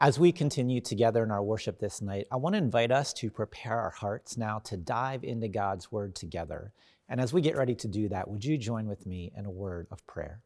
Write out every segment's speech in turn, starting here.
As we continue together in our worship this night, I want to invite us to prepare our hearts now to dive into God's word together. And as we get ready to do that, would you join with me in a word of prayer?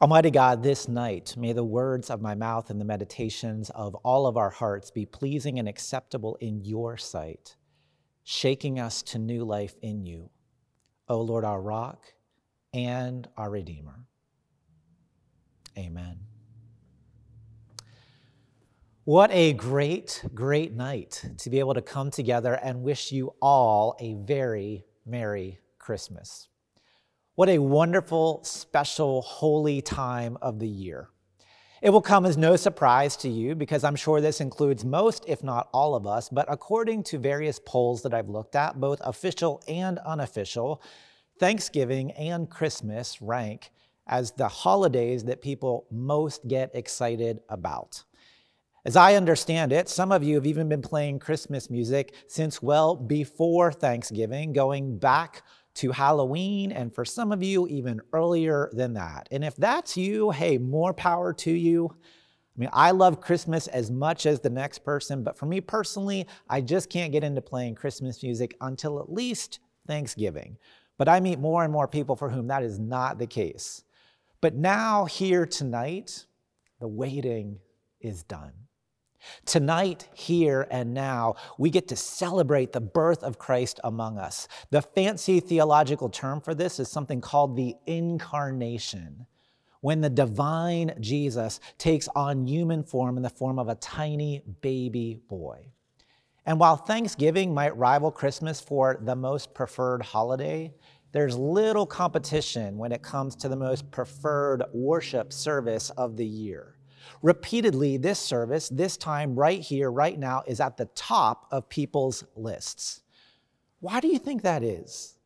Almighty God, this night, may the words of my mouth and the meditations of all of our hearts be pleasing and acceptable in your sight, shaking us to new life in you. O Lord, our rock and our Redeemer. Amen. What a great, great night to be able to come together and wish you all a very Merry Christmas. What a wonderful, special, holy time of the year. It will come as no surprise to you because I'm sure this includes most, if not all of us, but according to various polls that I've looked at, both official and unofficial, Thanksgiving and Christmas rank as the holidays that people most get excited about. As I understand it, some of you have even been playing Christmas music since well before Thanksgiving, going back to Halloween, and for some of you, even earlier than that. And if that's you, hey, more power to you. I mean, I love Christmas as much as the next person, but for me personally, I just can't get into playing Christmas music until at least Thanksgiving. But I meet more and more people for whom that is not the case. But now, here tonight, the waiting is done. Tonight, here and now, we get to celebrate the birth of Christ among us. The fancy theological term for this is something called the incarnation, when the divine Jesus takes on human form in the form of a tiny baby boy. And while Thanksgiving might rival Christmas for the most preferred holiday, there's little competition when it comes to the most preferred worship service of the year. Repeatedly, this service, this time right here, right now, is at the top of people's lists. Why do you think that is?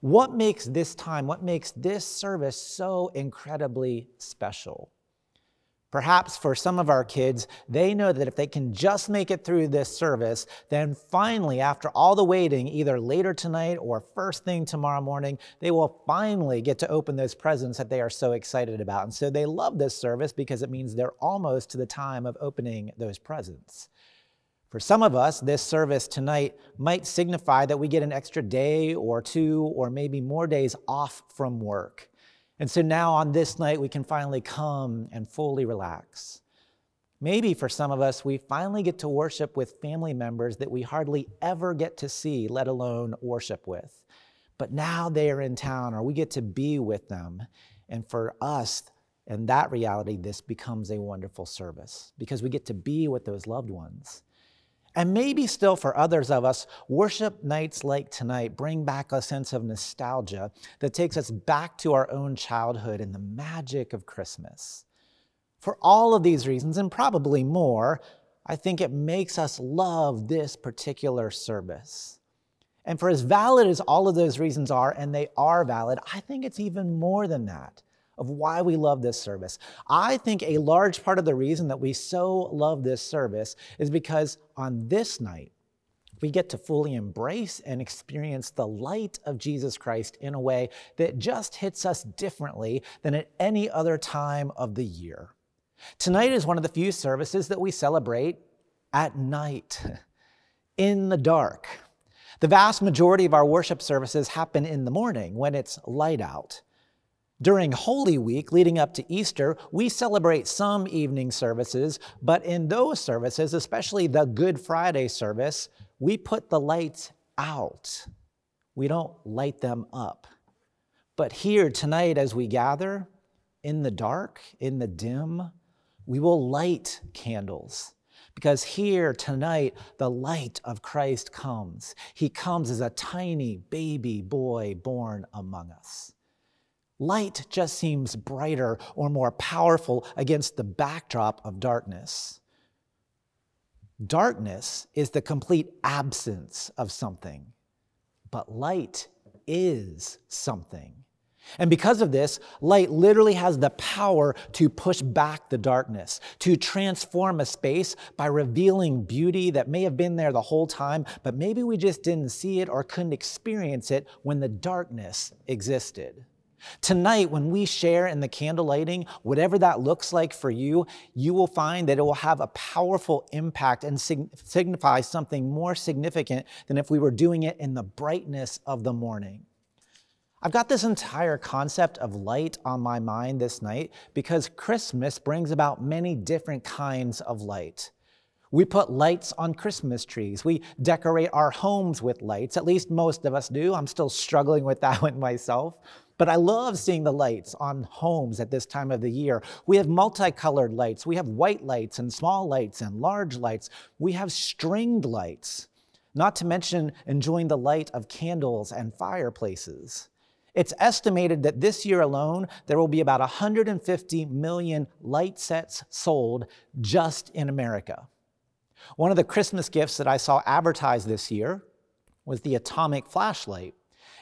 What makes this time, what makes this service so incredibly special? Perhaps for some of our kids, they know that if they can just make it through this service, then finally, after all the waiting, either later tonight or first thing tomorrow morning, they will finally get to open those presents that they are so excited about. And so they love this service because it means they're almost to the time of opening those presents. For some of us, this service tonight might signify that we get an extra day or two or maybe more days off from work. And so now on this night, we can finally come and fully relax. Maybe for some of us, we finally get to worship with family members that we hardly ever get to see, let alone worship with. But now they are in town, or we get to be with them. And for us, in that reality, this becomes a wonderful service because we get to be with those loved ones. And maybe still for others of us, worship nights like tonight bring back a sense of nostalgia that takes us back to our own childhood and the magic of Christmas. For all of these reasons, and probably more, I think it makes us love this particular service. And for as valid as all of those reasons are, and they are valid, I think it's even more than that of why we love this service. I think a large part of the reason that we so love this service is because on this night, we get to fully embrace and experience the light of Jesus Christ in a way that just hits us differently than at any other time of the year. Tonight is one of the few services that we celebrate at night, in the dark. The vast majority of our worship services happen in the morning when it's light out. During Holy Week, leading up to Easter, we celebrate some evening services, but in those services, especially the Good Friday service, we put the lights out. We don't light them up. But here tonight, as we gather in the dark, in the dim, we will light candles. Because here tonight, the light of Christ comes. He comes as a tiny baby boy born among us. Light just seems brighter or more powerful against the backdrop of darkness. Darkness is the complete absence of something, but light is something. And because of this, light literally has the power to push back the darkness, to transform a space by revealing beauty that may have been there the whole time, but maybe we just didn't see it or couldn't experience it when the darkness existed. Tonight, when we share in the candle lighting, whatever that looks like for you, you will find that it will have a powerful impact and sig- signify something more significant than if we were doing it in the brightness of the morning. I've got this entire concept of light on my mind this night because Christmas brings about many different kinds of light. We put lights on Christmas trees. We decorate our homes with lights. At least most of us do. I'm still struggling with that one myself. But I love seeing the lights on homes at this time of the year. We have multicolored lights. We have white lights and small lights and large lights. We have stringed lights, not to mention enjoying the light of candles and fireplaces. It's estimated that this year alone, there will be about 150 million light sets sold just in America. One of the Christmas gifts that I saw advertised this year was the atomic flashlight.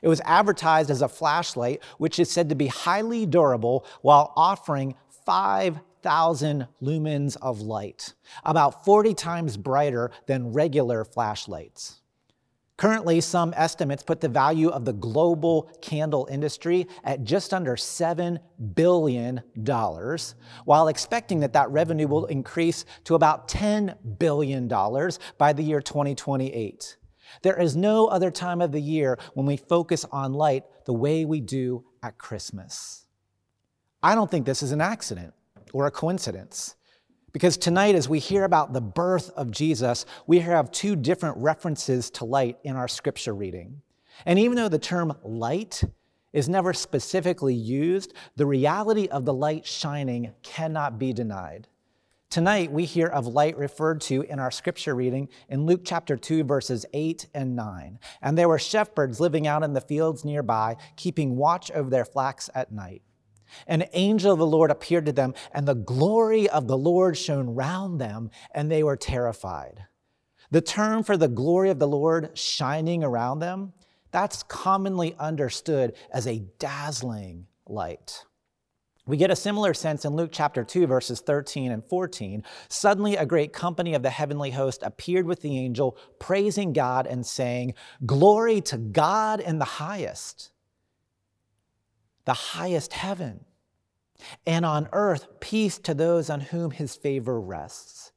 It was advertised as a flashlight, which is said to be highly durable while offering 5,000 lumens of light, about 40 times brighter than regular flashlights. Currently, some estimates put the value of the global candle industry at just under $7 billion, while expecting that that revenue will increase to about $10 billion by the year 2028. There is no other time of the year when we focus on light the way we do at Christmas. I don't think this is an accident or a coincidence. Because tonight, as we hear about the birth of Jesus, we have two different references to light in our scripture reading. And even though the term light is never specifically used, the reality of the light shining cannot be denied. Tonight, we hear of light referred to in our scripture reading in Luke chapter 2, verses 8 and 9. And there were shepherds living out in the fields nearby, keeping watch over their flocks at night. An angel of the Lord appeared to them, and the glory of the Lord shone round them, and they were terrified. The term for the glory of the Lord shining around them, that's commonly understood as a dazzling light. We get a similar sense in Luke chapter 2, verses 13 and 14. Suddenly, a great company of the heavenly host appeared with the angel, praising God and saying, Glory to God in the highest, the highest heaven, and on earth, peace to those on whom his favor rests.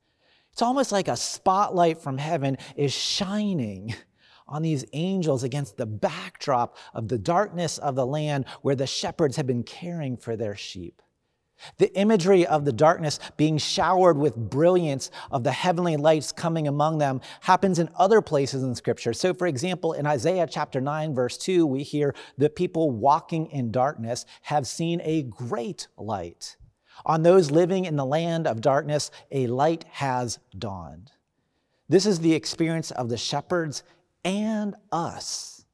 It's almost like a spotlight from heaven is shining on these angels against the backdrop of the darkness of the land where the shepherds have been caring for their sheep. The imagery of the darkness being showered with brilliance of the heavenly lights coming among them happens in other places in Scripture. So, for example, in Isaiah chapter 9, verse 2, we hear the people walking in darkness have seen a great light. On those living in the land of darkness, a light has dawned. This is the experience of the shepherds and us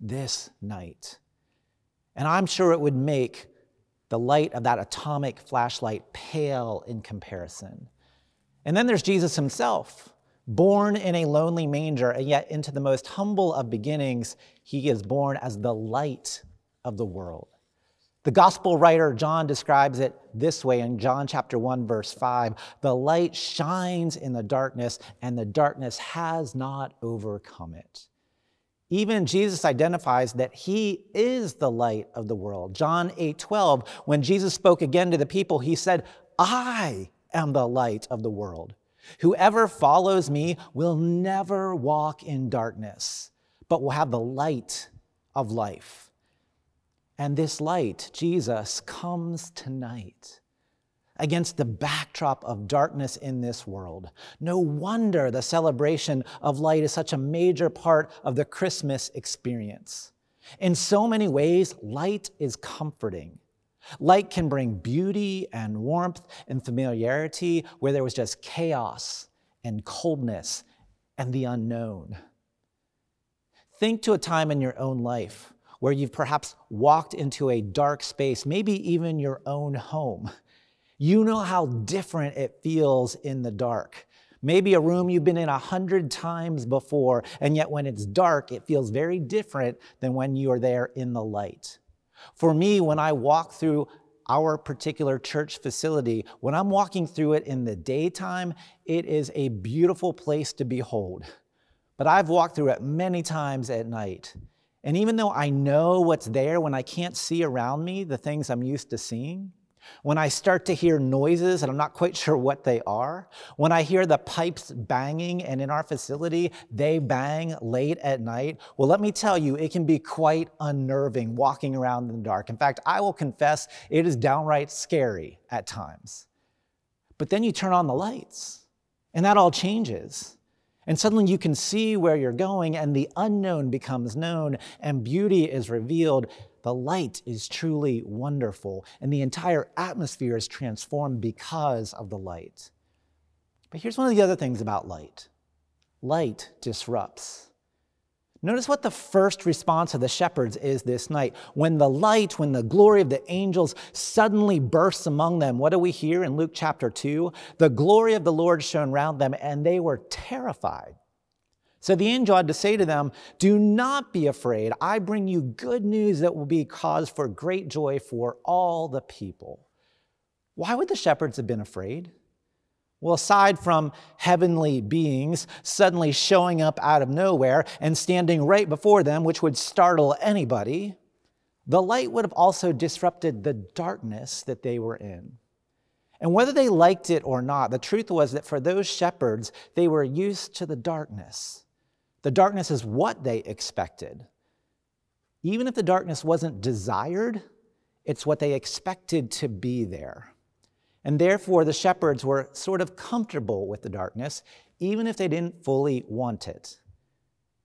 this night. And I'm sure it would make the light of that atomic flashlight pale in comparison. And then there's Jesus himself, born in a lonely manger, and yet into the most humble of beginnings, he is born as the light of the world. The gospel writer John describes it this way in John chapter 1 verse 5, the light shines in the darkness and the darkness has not overcome it. Even Jesus identifies that he is the light of the world. John 8 12, when Jesus spoke again to the people, he said, I am the light of the world. Whoever follows me will never walk in darkness, but will have the light of life. And this light, Jesus, comes tonight against the backdrop of darkness in this world. No wonder the celebration of light is such a major part of the Christmas experience. In so many ways, light is comforting. Light can bring beauty and warmth and familiarity where there was just chaos and coldness and the unknown. Think to a time in your own life where you've perhaps walked into a dark space, maybe even your own home you know how different it feels in the dark. Maybe a room you've been in a hundred times before, and yet when it's dark, it feels very different than when you are there in the light. For me, when I walk through our particular church facility, when I'm walking through it in the daytime, it is a beautiful place to behold. But I've walked through it many times at night, And even though I know what's there, when I can't see around me the things I'm used to seeing, when I start to hear noises and I'm not quite sure what they are, when I hear the pipes banging and in our facility they bang late at night, well, let me tell you, it can be quite unnerving walking around in the dark. In fact, I will confess it is downright scary at times. But then you turn on the lights and that all changes. And suddenly you can see where you're going, and the unknown becomes known, and beauty is revealed. The light is truly wonderful, and the entire atmosphere is transformed because of the light. But here's one of the other things about light light disrupts. Notice what the first response of the shepherds is this night. When the light, when the glory of the angels suddenly bursts among them, what do we hear in Luke chapter 2? The glory of the Lord shone round them, and they were terrified. So the angel had to say to them, Do not be afraid. I bring you good news that will be cause for great joy for all the people. Why would the shepherds have been afraid? Well, aside from heavenly beings suddenly showing up out of nowhere and standing right before them, which would startle anybody, the light would have also disrupted the darkness that they were in. And whether they liked it or not, the truth was that for those shepherds, they were used to the darkness. The darkness is what they expected. Even if the darkness wasn't desired, it's what they expected to be there. And therefore, the shepherds were sort of comfortable with the darkness, even if they didn't fully want it.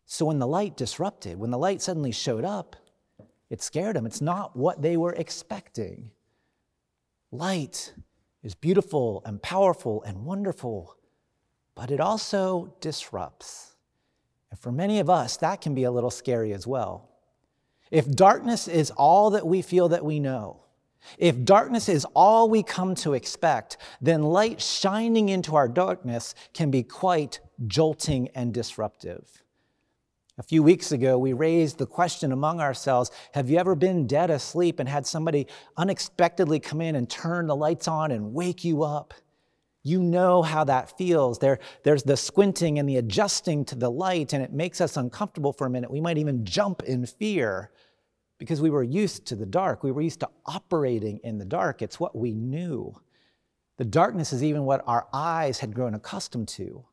So when the light disrupted, when the light suddenly showed up, it scared them. It's not what they were expecting. Light is beautiful and powerful and wonderful, but it also disrupts. And for many of us, that can be a little scary as well. If darkness is all that we feel that we know, if darkness is all we come to expect, then light shining into our darkness can be quite jolting and disruptive. A few weeks ago, we raised the question among ourselves Have you ever been dead asleep and had somebody unexpectedly come in and turn the lights on and wake you up? You know how that feels. There, there's the squinting and the adjusting to the light, and it makes us uncomfortable for a minute. We might even jump in fear because we were used to the dark. We were used to operating in the dark. It's what we knew. The darkness is even what our eyes had grown accustomed to.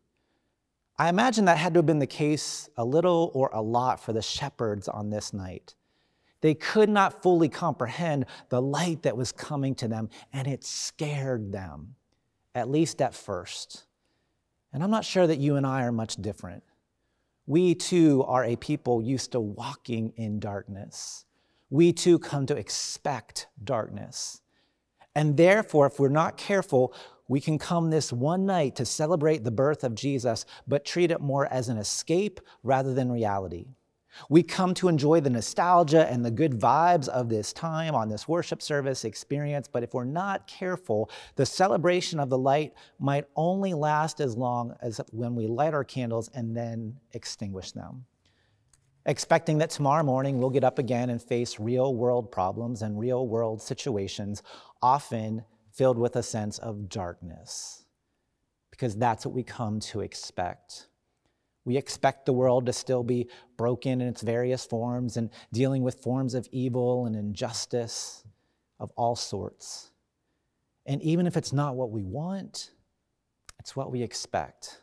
I imagine that had to have been the case a little or a lot for the shepherds on this night. They could not fully comprehend the light that was coming to them, and it scared them, at least at first. And I'm not sure that you and I are much different. We too are a people used to walking in darkness we too come to expect darkness. And therefore, if we're not careful, we can come this one night to celebrate the birth of Jesus, but treat it more as an escape rather than reality. We come to enjoy the nostalgia and the good vibes of this time on this worship service experience, but if we're not careful, the celebration of the light might only last as long as when we light our candles and then extinguish them expecting that tomorrow morning we'll get up again and face real world problems and real world situations, often filled with a sense of darkness, because that's what we come to expect. We expect the world to still be broken in its various forms and dealing with forms of evil and injustice of all sorts. And even if it's not what we want, it's what we expect.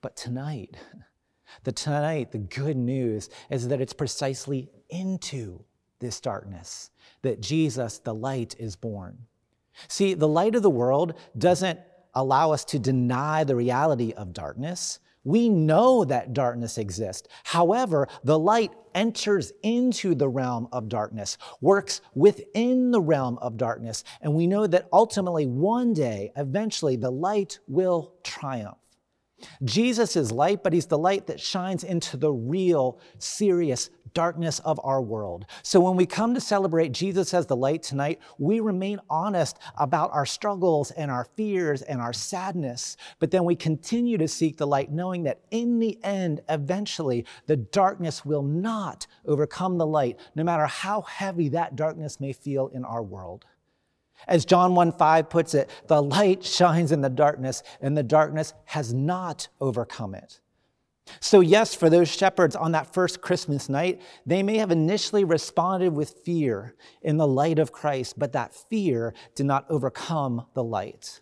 But tonight, The tonight, the good news is that it's precisely into this darkness that Jesus, the light, is born. See, the light of the world doesn't allow us to deny the reality of darkness. We know that darkness exists. However, the light enters into the realm of darkness, works within the realm of darkness, and we know that ultimately, one day, eventually, the light will triumph. Jesus is light, but he's the light that shines into the real, serious darkness of our world. So when we come to celebrate Jesus as the light tonight, we remain honest about our struggles and our fears and our sadness, but then we continue to seek the light, knowing that in the end, eventually, the darkness will not overcome the light, no matter how heavy that darkness may feel in our world. As John 1 5 puts it, the light shines in the darkness, and the darkness has not overcome it. So, yes, for those shepherds on that first Christmas night, they may have initially responded with fear in the light of Christ, but that fear did not overcome the light.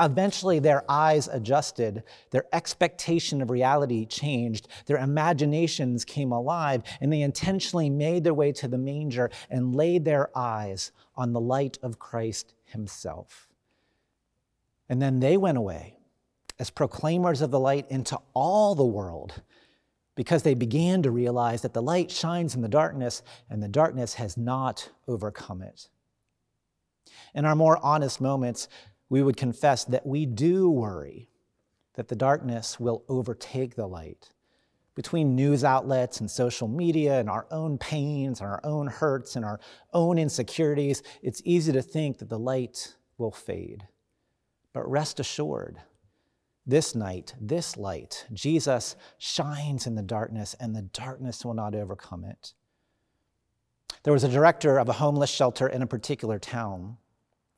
Eventually, their eyes adjusted, their expectation of reality changed, their imaginations came alive, and they intentionally made their way to the manger and laid their eyes on the light of Christ Himself. And then they went away as proclaimers of the light into all the world because they began to realize that the light shines in the darkness and the darkness has not overcome it. In our more honest moments, we would confess that we do worry that the darkness will overtake the light. Between news outlets and social media and our own pains and our own hurts and our own insecurities, it's easy to think that the light will fade. But rest assured, this night, this light, Jesus shines in the darkness, and the darkness will not overcome it. There was a director of a homeless shelter in a particular town.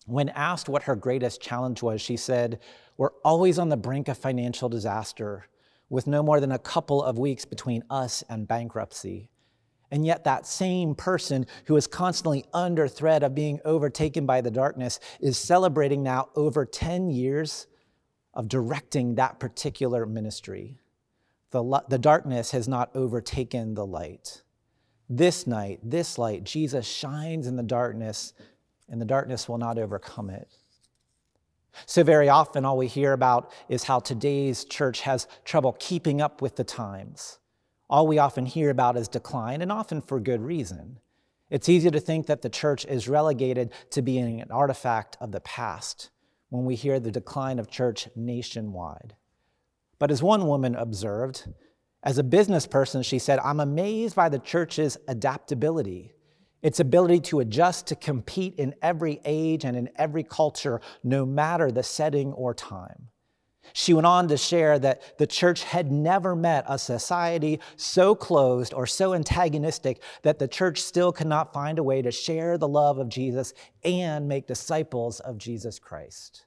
When asked what her greatest challenge was, she said, We're always on the brink of financial disaster, with no more than a couple of weeks between us and bankruptcy. And yet, that same person who is constantly under threat of being overtaken by the darkness is celebrating now over 10 years of directing that particular ministry. The, the darkness has not overtaken the light. This night, this light, Jesus shines in the darkness and the darkness will not overcome it. So, very often, all we hear about is how today's church has trouble keeping up with the times. All we often hear about is decline, and often for good reason. It's easy to think that the church is relegated to being an artifact of the past when we hear the decline of church nationwide. But as one woman observed, as a business person, she said, I'm amazed by the church's adaptability its ability to adjust to compete in every age and in every culture, no matter the setting or time. She went on to share that the church had never met a society so closed or so antagonistic that the church still could not find a way to share the love of Jesus and make disciples of Jesus Christ.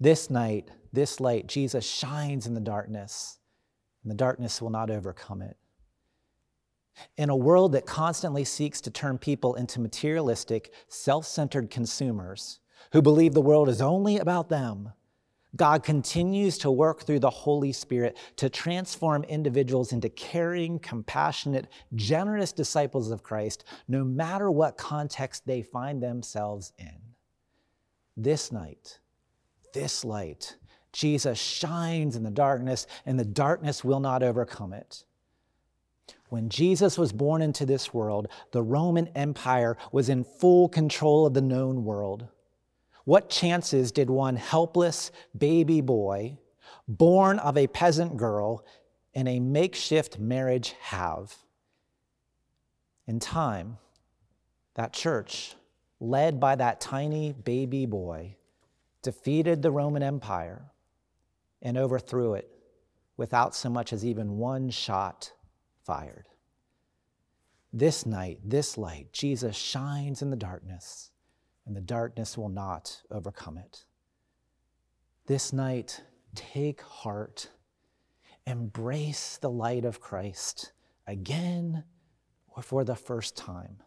This night, this light, Jesus shines in the darkness, and the darkness will not overcome it. In a world that constantly seeks to turn people into materialistic, self centered consumers who believe the world is only about them, God continues to work through the Holy Spirit to transform individuals into caring, compassionate, generous disciples of Christ, no matter what context they find themselves in. This night, this light, Jesus shines in the darkness, and the darkness will not overcome it. When Jesus was born into this world, the Roman Empire was in full control of the known world. What chances did one helpless baby boy, born of a peasant girl, in a makeshift marriage have? In time, that church, led by that tiny baby boy, defeated the Roman Empire and overthrew it without so much as even one shot fired. This night, this light, Jesus shines in the darkness, and the darkness will not overcome it. This night, take heart, embrace the light of Christ again or for the first time.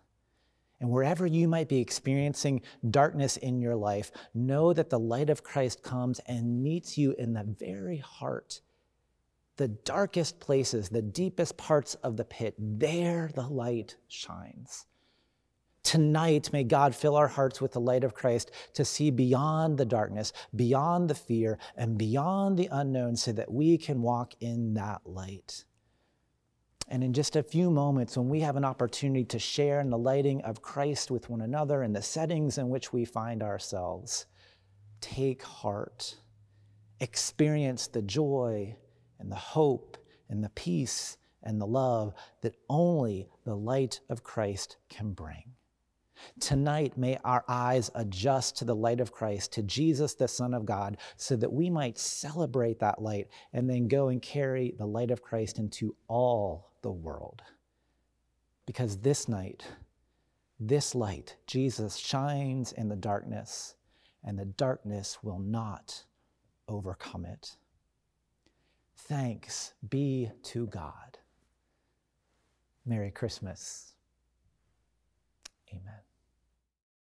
And wherever you might be experiencing darkness in your life, know that the light of Christ comes and meets you in the very heart the darkest places, the deepest parts of the pit, there the light shines. Tonight, may God fill our hearts with the light of Christ to see beyond the darkness, beyond the fear, and beyond the unknown so that we can walk in that light. And in just a few moments, when we have an opportunity to share in the lighting of Christ with one another in the settings in which we find ourselves, take heart, experience the joy and the hope and the peace and the love that only the light of Christ can bring. Tonight, may our eyes adjust to the light of Christ, to Jesus, the Son of God, so that we might celebrate that light and then go and carry the light of Christ into all the world. Because this night, this light, Jesus shines in the darkness, and the darkness will not overcome it. Thanks be to God. Merry Christmas. Amen.